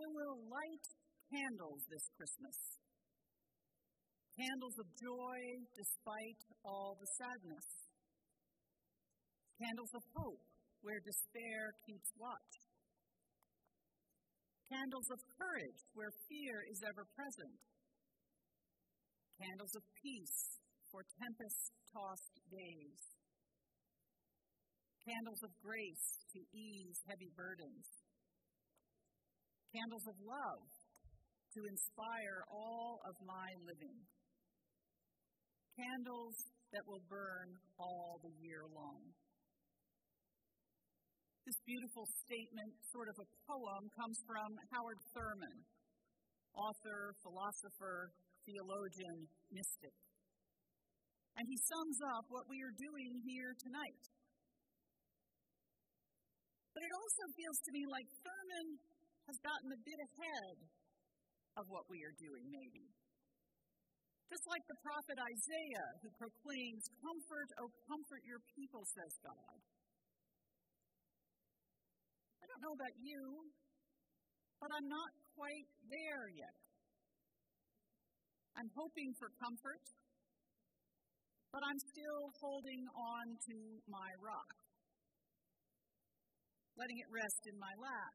I will light candles this Christmas. Candles of joy despite all the sadness. Candles of hope where despair keeps watch. Candles of courage where fear is ever present. Candles of peace for tempest tossed days. Candles of grace to ease heavy burdens. Candles of love to inspire all of my living. Candles that will burn all the year long. This beautiful statement, sort of a poem, comes from Howard Thurman, author, philosopher, theologian, mystic. And he sums up what we are doing here tonight. But it also feels to me like Thurman has gotten a bit ahead of what we are doing, maybe. Just like the prophet Isaiah, who proclaims, Comfort, oh, comfort your people, says God. I don't know about you, but I'm not quite there yet. I'm hoping for comfort, but I'm still holding on to my rock, letting it rest in my lap,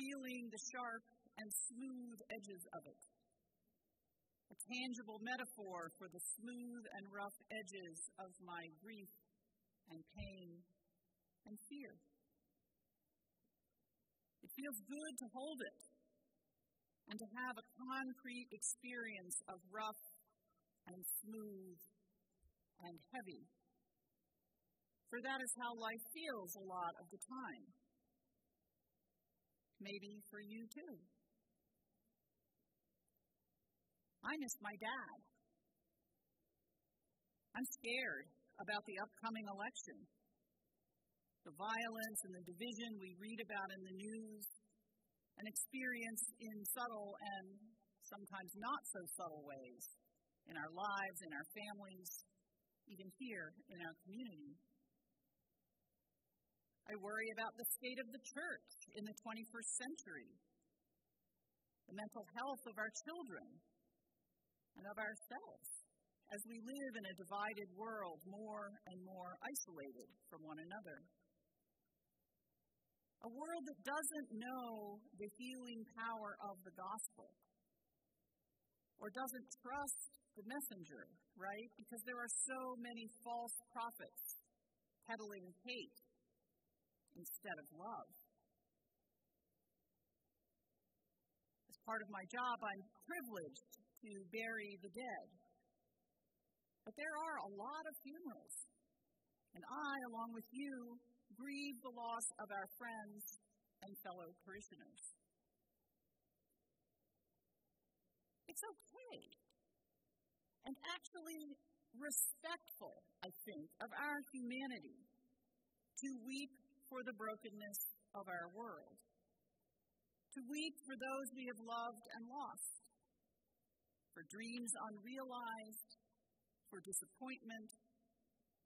feeling the sharp and smooth edges of it. A tangible metaphor for the smooth and rough edges of my grief and pain and fear. It feels good to hold it and to have a concrete experience of rough and smooth and heavy. For that is how life feels a lot of the time. Maybe for you too. I miss my dad. I'm scared about the upcoming election. The violence and the division we read about in the news, and experience in subtle and sometimes not so subtle ways in our lives, in our families, even here in our community. I worry about the state of the church in the 21st century, the mental health of our children and of ourselves as we live in a divided world, more and more isolated from one another. A world that doesn't know the healing power of the gospel or doesn't trust the messenger, right? Because there are so many false prophets peddling hate instead of love. As part of my job, I'm privileged to bury the dead. But there are a lot of funerals. And I, along with you, grieve the loss of our friends and fellow parishioners. It's okay and actually respectful, I think, of our humanity to weep for the brokenness of our world, to weep for those we have loved and lost, for dreams unrealized, for disappointment,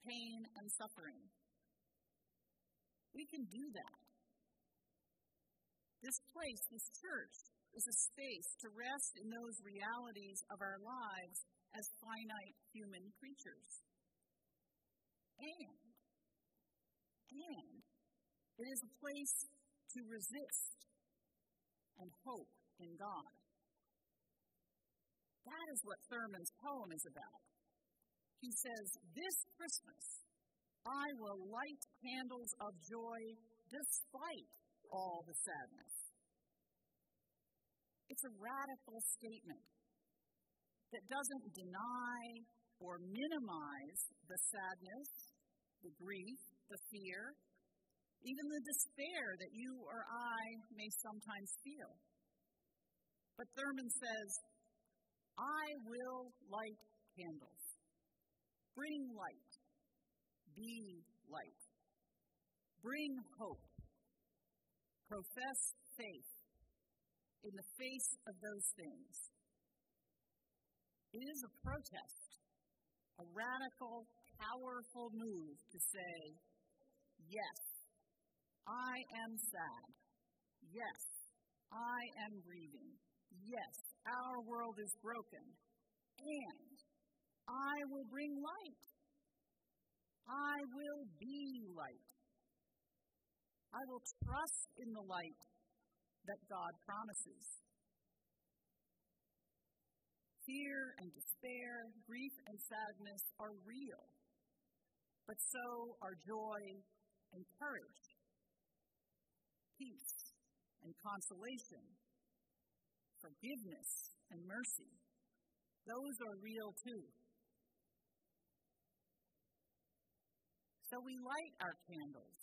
pain, and suffering. We can do that. This place, this church, is a space to rest in those realities of our lives as finite human creatures. And, and it is a place to resist and hope in God. That is what Thurman's poem is about. He says, This Christmas, I will light candles of joy despite all the sadness. It's a radical statement that doesn't deny or minimize the sadness, the grief, the fear, even the despair that you or I may sometimes feel. But Thurman says, I will light candles. Bring light be light. Bring hope. Profess faith in the face of those things. It is a protest, a radical, powerful move to say, yes, I am sad. Yes, I am grieving. Yes, our world is broken. And I will bring light. I will be light. I will trust in the light that God promises. Fear and despair, grief and sadness are real, but so are joy and courage, peace and consolation, forgiveness and mercy. Those are real too. So we light our candles.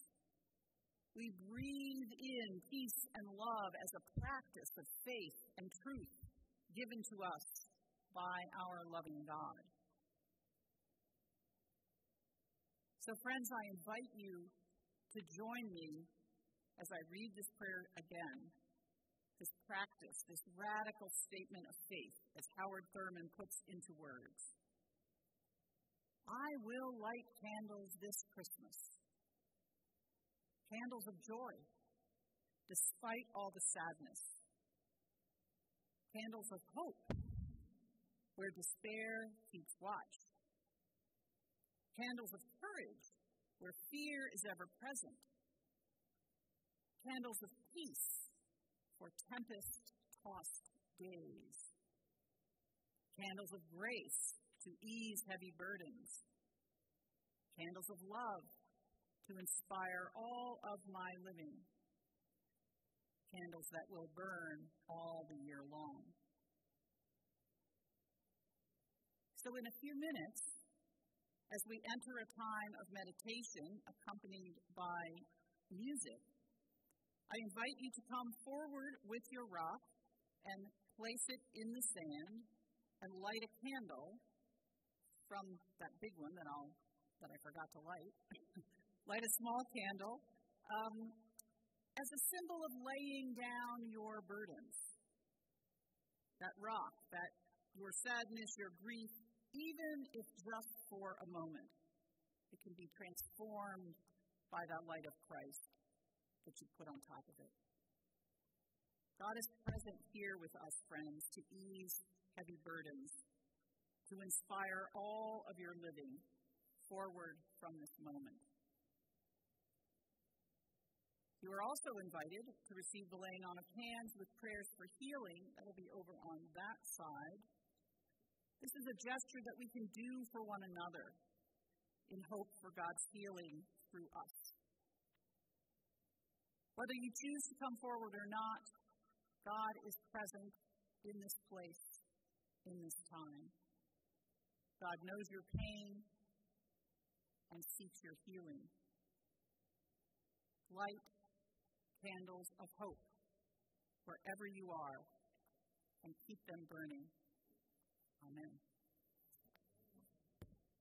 We breathe in peace and love as a practice of faith and truth given to us by our loving God. So, friends, I invite you to join me as I read this prayer again, this practice, this radical statement of faith, as Howard Thurman puts into words. I will light candles this Christmas. Candles of joy, despite all the sadness. Candles of hope, where despair keeps watch. Candles of courage, where fear is ever present. Candles of peace for tempest tossed days. Candles of grace to ease heavy burdens. Candles of love to inspire all of my living. Candles that will burn all the year long. So, in a few minutes, as we enter a time of meditation accompanied by music, I invite you to come forward with your rock and place it in the sand and light a candle from that big one that I'll that I forgot to light. light a small candle um, as a symbol of laying down your burdens. That rock, that your sadness, your grief, even if just for a moment, it can be transformed by that light of Christ that you put on top of it. God is present here with us, friends, to ease heavy burdens, to inspire all of your living forward from this moment. You are also invited to receive the laying on of hands with prayers for healing. That'll be over on that side. This is a gesture that we can do for one another in hope for God's healing through us. Whether you choose to come forward or not, God is present in this place, in this time. God knows your pain and seeks your healing. Light candles of hope wherever you are and keep them burning. Amen.